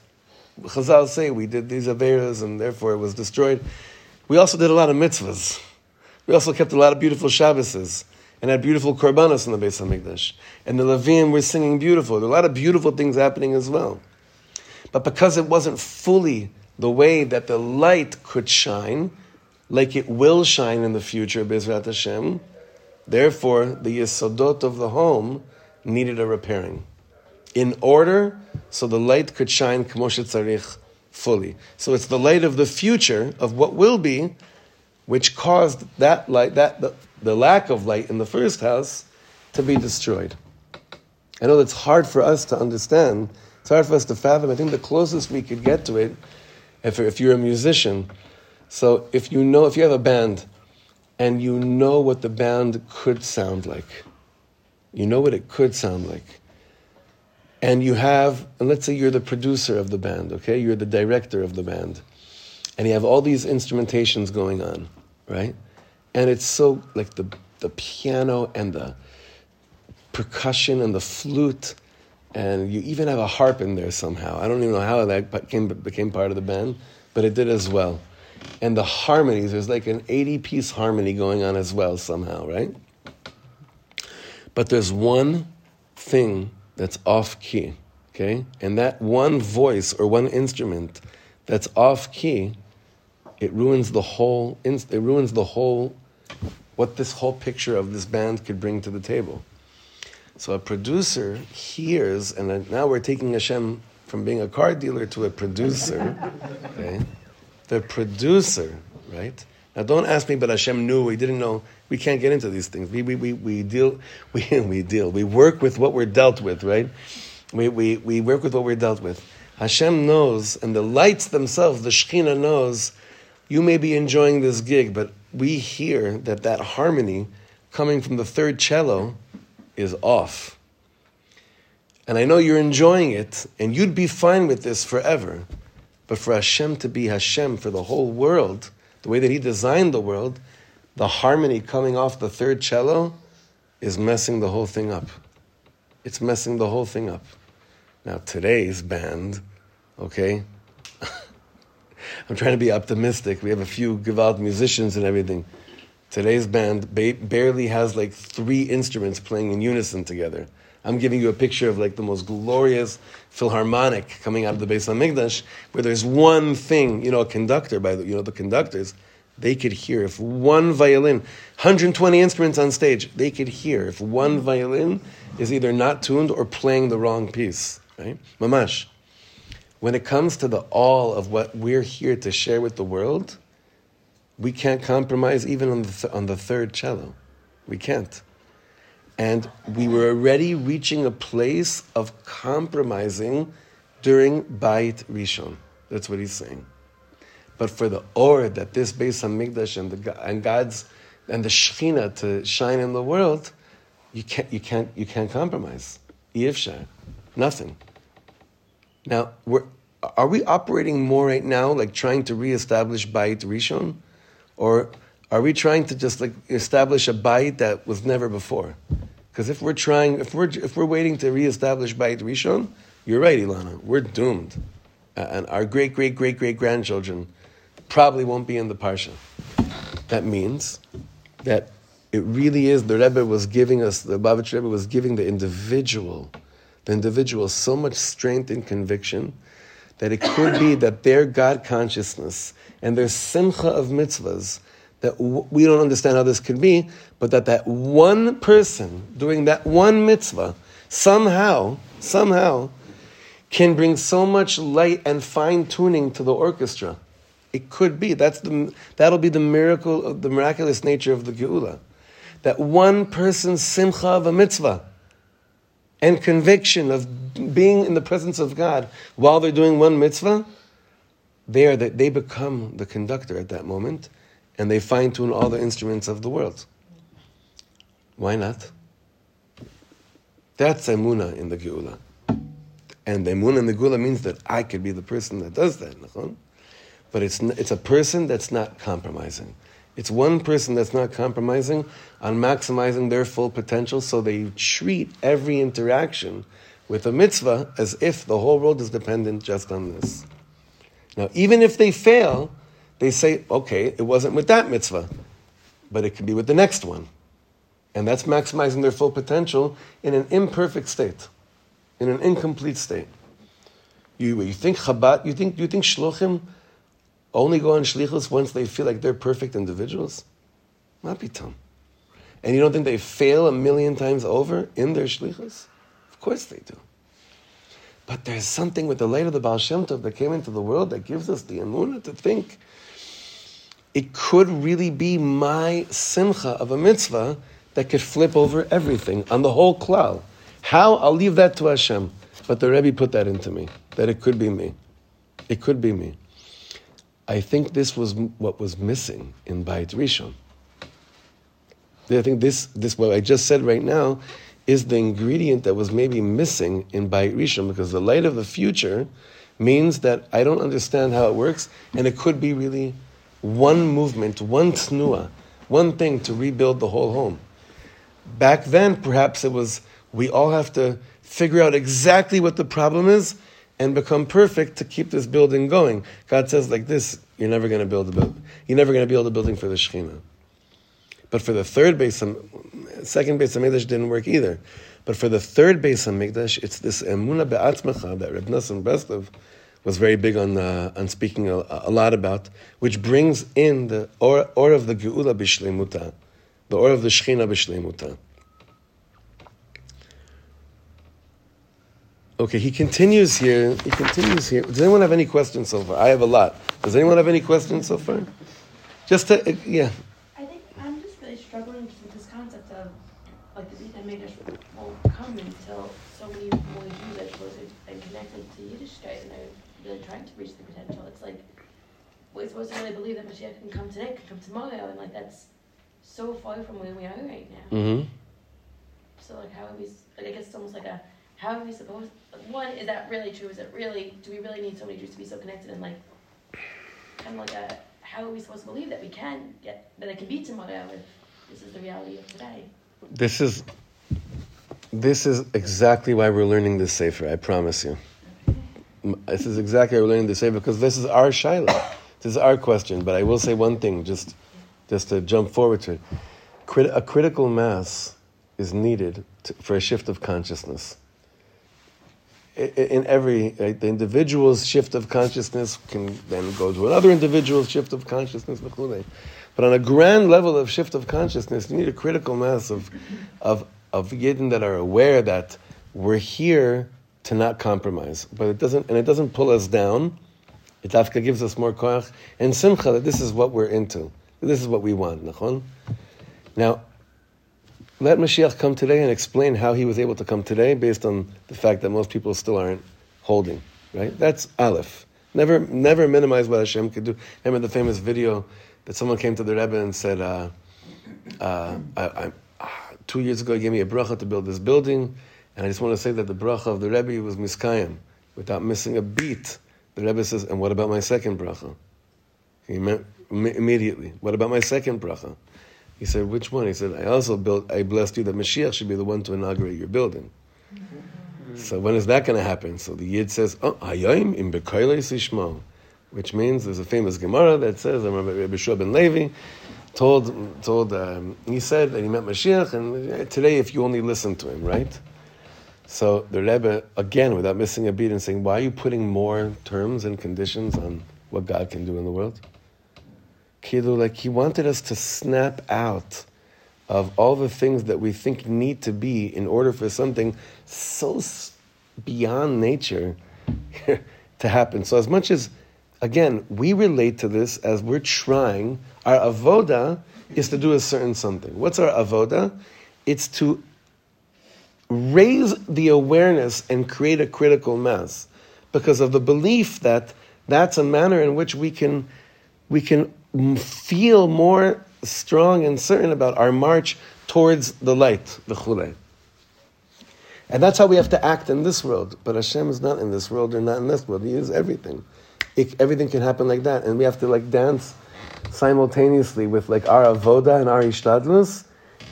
Chazal say we did these averas and therefore it was destroyed. We also did a lot of mitzvahs. We also kept a lot of beautiful Shabbases and had beautiful korbanos in the Beis Hamikdash. And the Levim were singing beautiful. There were a lot of beautiful things happening as well. But because it wasn't fully the way that the light could shine, like it will shine in the future, Bezrat Hashem, therefore the Yesodot of the home needed a repairing. In order so the light could shine Kmoshe Tzarich fully. So it's the light of the future, of what will be, which caused that light, that the, the lack of light in the first house, to be destroyed. I know that's hard for us to understand. It's hard for us to fathom. I think the closest we could get to it, if, if you're a musician, so if you know, if you have a band, and you know what the band could sound like, you know what it could sound like, and you have, and let's say you're the producer of the band, okay? You're the director of the band, and you have all these instrumentations going on, right? And it's so like the the piano and the percussion and the flute, and you even have a harp in there somehow. I don't even know how that became became part of the band, but it did as well. And the harmonies, there's like an 80 piece harmony going on as well somehow, right? But there's one thing that's off key, okay? And that one voice or one instrument that's off key, it ruins the whole, it ruins the whole, what this whole picture of this band could bring to the table. So a producer hears, and now we're taking Hashem from being a car dealer to a producer, okay? The producer, right? Now don't ask me, but Hashem knew, we didn't know, we can't get into these things. We, we, we, we deal, we, we deal, we work with what we're dealt with, right? We, we, we work with what we're dealt with. Hashem knows, and the lights themselves, the Shekhinah knows, you may be enjoying this gig, but we hear that that harmony coming from the third cello is off. And I know you're enjoying it, and you'd be fine with this forever. But for Hashem to be Hashem for the whole world, the way that He designed the world, the harmony coming off the third cello is messing the whole thing up. It's messing the whole thing up. Now, today's band, okay, I'm trying to be optimistic. We have a few Gewalt musicians and everything. Today's band ba- barely has like three instruments playing in unison together. I'm giving you a picture of like the most glorious philharmonic coming out of the Beis Hamikdash, where there's one thing, you know, a conductor by the, you know, the conductors, they could hear if one violin, 120 instruments on stage, they could hear if one violin is either not tuned or playing the wrong piece, right? Mamash. When it comes to the all of what we're here to share with the world, we can't compromise even on the, th- on the third cello. We can't. And we were already reaching a place of compromising during Bait Rishon. That's what he's saying. But for the or that this Beis Hamikdash and the and God's and the Shechina to shine in the world, you can't you can't you can't compromise. Yivshar, nothing. Now we're are we operating more right now like trying to reestablish Bait Rishon, or are we trying to just like establish a Bait that was never before? Because if we're trying, if we're if we're waiting to reestablish Bait Rishon, you're right, Ilana. We're doomed, and our great great great great grandchildren probably won't be in the parsha. That means that it really is the Rebbe was giving us the Babich Rebbe was giving the individual, the individual so much strength and conviction that it could be that their God consciousness and their simcha of mitzvahs that we don't understand how this could be, but that that one person doing that one mitzvah somehow, somehow, can bring so much light and fine tuning to the orchestra. It could be. That's the, that'll be the miracle of the miraculous nature of the Geula. that one person's simcha of a mitzvah and conviction of being in the presence of God while they're doing one mitzvah, there that they become the conductor at that moment and they fine tune all the instruments of the world. Why not? That's emuna in the geula. And the emunah in the geula means that I could be the person that does that. But it's, it's a person that's not compromising. It's one person that's not compromising on maximizing their full potential, so they treat every interaction with a mitzvah as if the whole world is dependent just on this. Now, even if they fail, they say, okay, it wasn't with that mitzvah, but it could be with the next one. And that's maximizing their full potential in an imperfect state, in an incomplete state. You, you think Chabad, you think, you think Shluchim only go on Shlichus once they feel like they're perfect individuals? Not bitam. And you don't think they fail a million times over in their Shlichus? Of course they do. But there's something with the light of the Baal Shem Tov that came into the world that gives us the emunah to think it could really be my simcha of a mitzvah that could flip over everything on the whole klal. How? I'll leave that to Hashem. But the Rebbe put that into me, that it could be me. It could be me. I think this was what was missing in Beit Rishon. I think this, this what I just said right now is the ingredient that was maybe missing in Beit Rishon because the light of the future means that I don't understand how it works and it could be really one movement, one tnua, one thing to rebuild the whole home. Back then, perhaps it was we all have to figure out exactly what the problem is and become perfect to keep this building going. God says like this, you're never going to build a building. You're never going to build a building for the Shekhinah. But for the third base, um, second Beis HaMikdash didn't work either. But for the third Beis HaMikdash, it's this emuna be'atzmecha that Reb Nosson Breslov was very big on, uh, on speaking a, a lot about, which brings in the or, or of the geula b'shleimuta, the or of the Shechina b'shleimuta. Okay, he continues here. He continues here. Does anyone have any questions so far? I have a lot. Does anyone have any questions so far? Just to, uh, yeah. I think I'm just really struggling with this concept of like the Beit Hamikdash won't come until so many more Jews are closer and connected to Yiddishkeit and they're really trying to reach the potential. It's like we're supposed to really believe that Mashiach can come today, can come tomorrow, and like that's so far from where we are right now. Mm-hmm. So like how are we? Like, I guess it's almost like a how are we supposed? One is that really true? Is it really? Do we really need so many Jews to be so connected? And like kind of like a how are we supposed to believe that we can get that it can be tomorrow if this is the reality of today? This is this is exactly why we're learning this sefer. I promise you. M- This is exactly why we're learning this sefer because this is our shaila. This is our question, but I will say one thing just, just to jump forward to it. Crit- a critical mass is needed to, for a shift of consciousness. In, every, right, the individual's shift of consciousness can then go to another individual's shift of consciousness, but on a grand level of shift of consciousness, you need a critical mass of, of, of yidden that are aware that we're here to not compromise, but it doesn't, and it doesn't pull us down. It gives us more koach and simcha that this is what we're into. This is what we want. Nachon? Now, let Mashiach come today and explain how he was able to come today based on the fact that most people still aren't holding. Right? That's Aleph. Never, never minimize what Hashem could do. Remember the famous video that someone came to the Rebbe and said, uh, uh, I, I, two years ago, he gave me a bracha to build this building, and I just want to say that the bracha of the Rebbe was miskayim, without missing a beat. The Rebbe says, and what about my second bracha? He meant im- immediately, what about my second bracha? He said, which one? He said, I also built, I blessed you that Mashiach should be the one to inaugurate your building. So when is that going to happen? So the Yid says, oh, hayayim im sishmo, which means there's a famous Gemara that says, I remember Rabbi Shua ben Levi told, told um, he said that he met Mashiach, and today if you only listen to him, right? So the Rebbe, again, without missing a beat, and saying, why are you putting more terms and conditions on what God can do in the world? Kidu, like he wanted us to snap out of all the things that we think need to be in order for something so beyond nature to happen. So as much as, again, we relate to this as we're trying, our avoda is to do a certain something. What's our avoda? It's to raise the awareness and create a critical mass because of the belief that that's a manner in which we can we can feel more strong and certain about our march towards the light, the chulei. And that's how we have to act in this world. But Hashem is not in this world or not in this world. He is everything. It, everything can happen like that. And we have to like dance simultaneously with like our avoda and our ishtadlus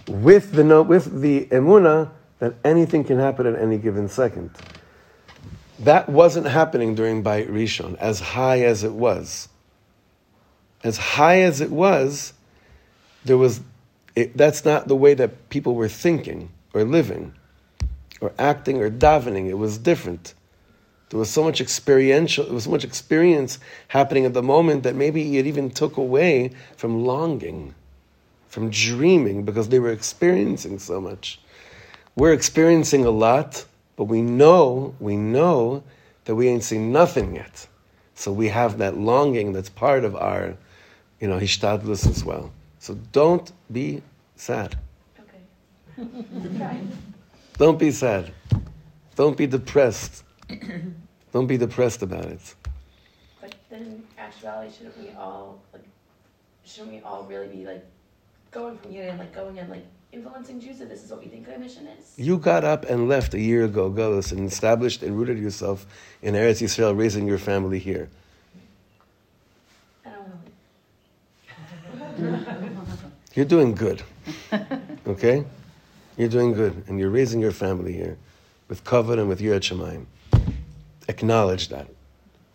with the note, with the emuna that anything can happen at any given second. That wasn't happening during Bayit Rishon, as high as it was. As high as it was, there was, it, that's not the way that people were thinking or living or acting or davening. It was different. There was so much experiential, there was so much experience happening at the moment that maybe it even took away from longing, from dreaming, because they were experiencing so much. We're experiencing a lot, but we know, we know that we ain't seen nothing yet. So we have that longing that's part of our, you know, hishtadlus as well. So don't be sad. Okay. Don't be sad. Don't be depressed. Don't be depressed about it. But then, in actuality, shouldn't we all like? Shouldn't we all really be like going from and like going and like influencing Jews that this is what we think our mission is? You got up and left a year ago, Golos, and established and rooted yourself in Eretz Yisrael, raising your family here. I don't want to leave. You're doing good. Okay? You're doing good, and you're raising your family here with kavod and with Yirat Shamayim. Acknowledge that.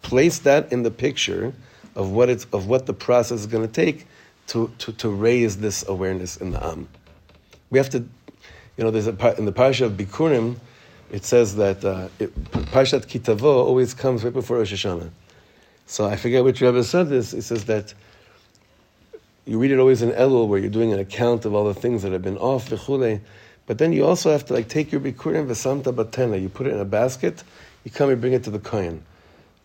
Place that in the picture of what it's of what the process is going to take to, to, to raise this awareness in the Am. We have to, you know, there's a in the parasha of Bikurim, it says that uh, it, Parashat Ki Tavo always comes right before Rosh Hashanah. So I forget which Rebbe said this. It says that you read it always in Elul, where you're doing an account of all the things that have been off, v'chule. But then you also have to like take your bikurim v'samta batena. You put it in a basket. You come and bring it to the kohen.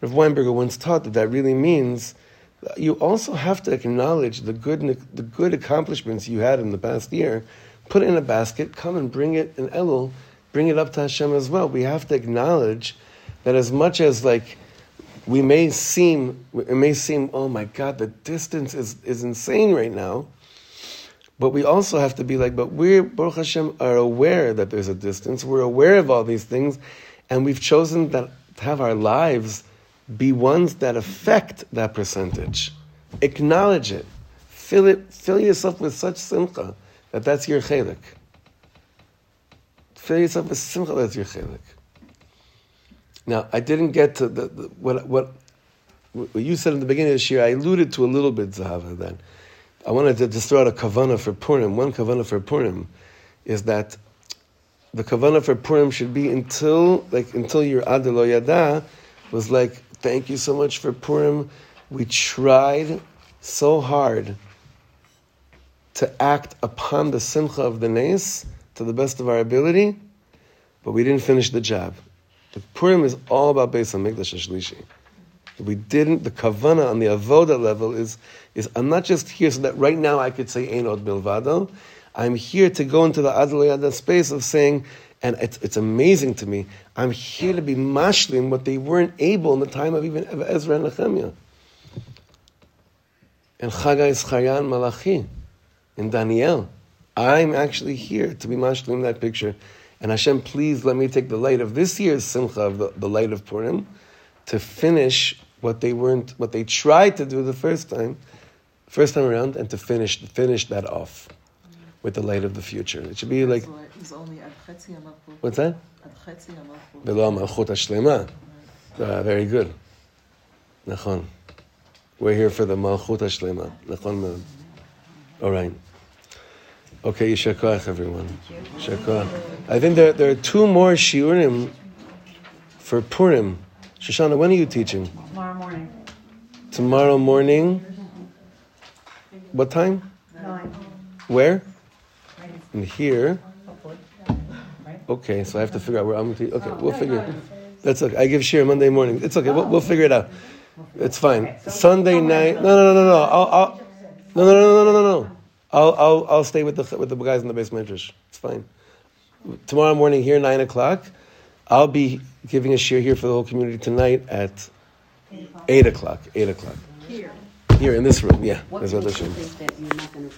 Rav Weinberger once taught that that really means you also have to acknowledge the good the good accomplishments you had in the past year. Put it in a basket. Come and bring it in Elul. Bring it up to Hashem as well. We have to acknowledge that as much as like we may seem it may seem oh my god the distance is, is insane right now but we also have to be like but we Baruch Hashem are aware that there's a distance we're aware of all these things and we've chosen that to have our lives be ones that affect that percentage acknowledge it fill it fill yourself with such simcha that that's your chelik fill yourself with simcha that's your chelik now, I didn't get to the, the, what, what, what you said in the beginning of this year. I alluded to a little bit, Zahava, then. I wanted to just throw out a kavana for Purim. One kavana for Purim is that the kavana for Purim should be until, like, until your Adelo Yada was like, thank you so much for Purim. We tried so hard to act upon the simcha of the nes to the best of our ability, but we didn't finish the job. The Purim is all about Beis Hamikdash Shlishi. We didn't. The kavana on the avoda level is is I'm not just here so that right now I could say Einod Milvado. I'm here to go into the Adloyada space of saying, and it's, it's amazing to me. I'm here to be mashlim what they weren't able in the time of even Ezra and Nehemiah. And Chagai is Chayan Malachi in Daniel. I'm actually here to be mashlim that picture. And Hashem, please let me take the light of this year's simcha of the, the light of Purim to finish what they weren't, what they tried to do the first time, first time around, and to finish finish that off with the light of the future. It should be like It's only at Chetzi Yamapu. what's that? At Below Malchut Hashlema. Ah, very good. Nachon. We're here for the Malchut Hashlema. Nachon. All right. Okay, Yishakoach, everyone. Yishakoach. I think there, there are two more shiurim for Purim. Shoshana, when are you teaching? Tomorrow morning, Tomorrow morning. What time? nine, Where? In here. Okay, so I have to figure out where I'm going to. Okay, we'll figure it. That's okay. I give shiur Monday morning. It's okay. We'll, we'll figure it out. It's fine. Sunday night. No, no, no, no, no. I'll, I'll, no, no, no, no, no, no, no. I'll, I'll, I'll stay with the, with the guys in the basement. It's fine. Tomorrow morning here, 9 o'clock, I'll be giving a share here for the whole community tonight at 8 o'clock. 8 o'clock. Here. Here in this room, yeah. What That's makes what you think that you're not gonna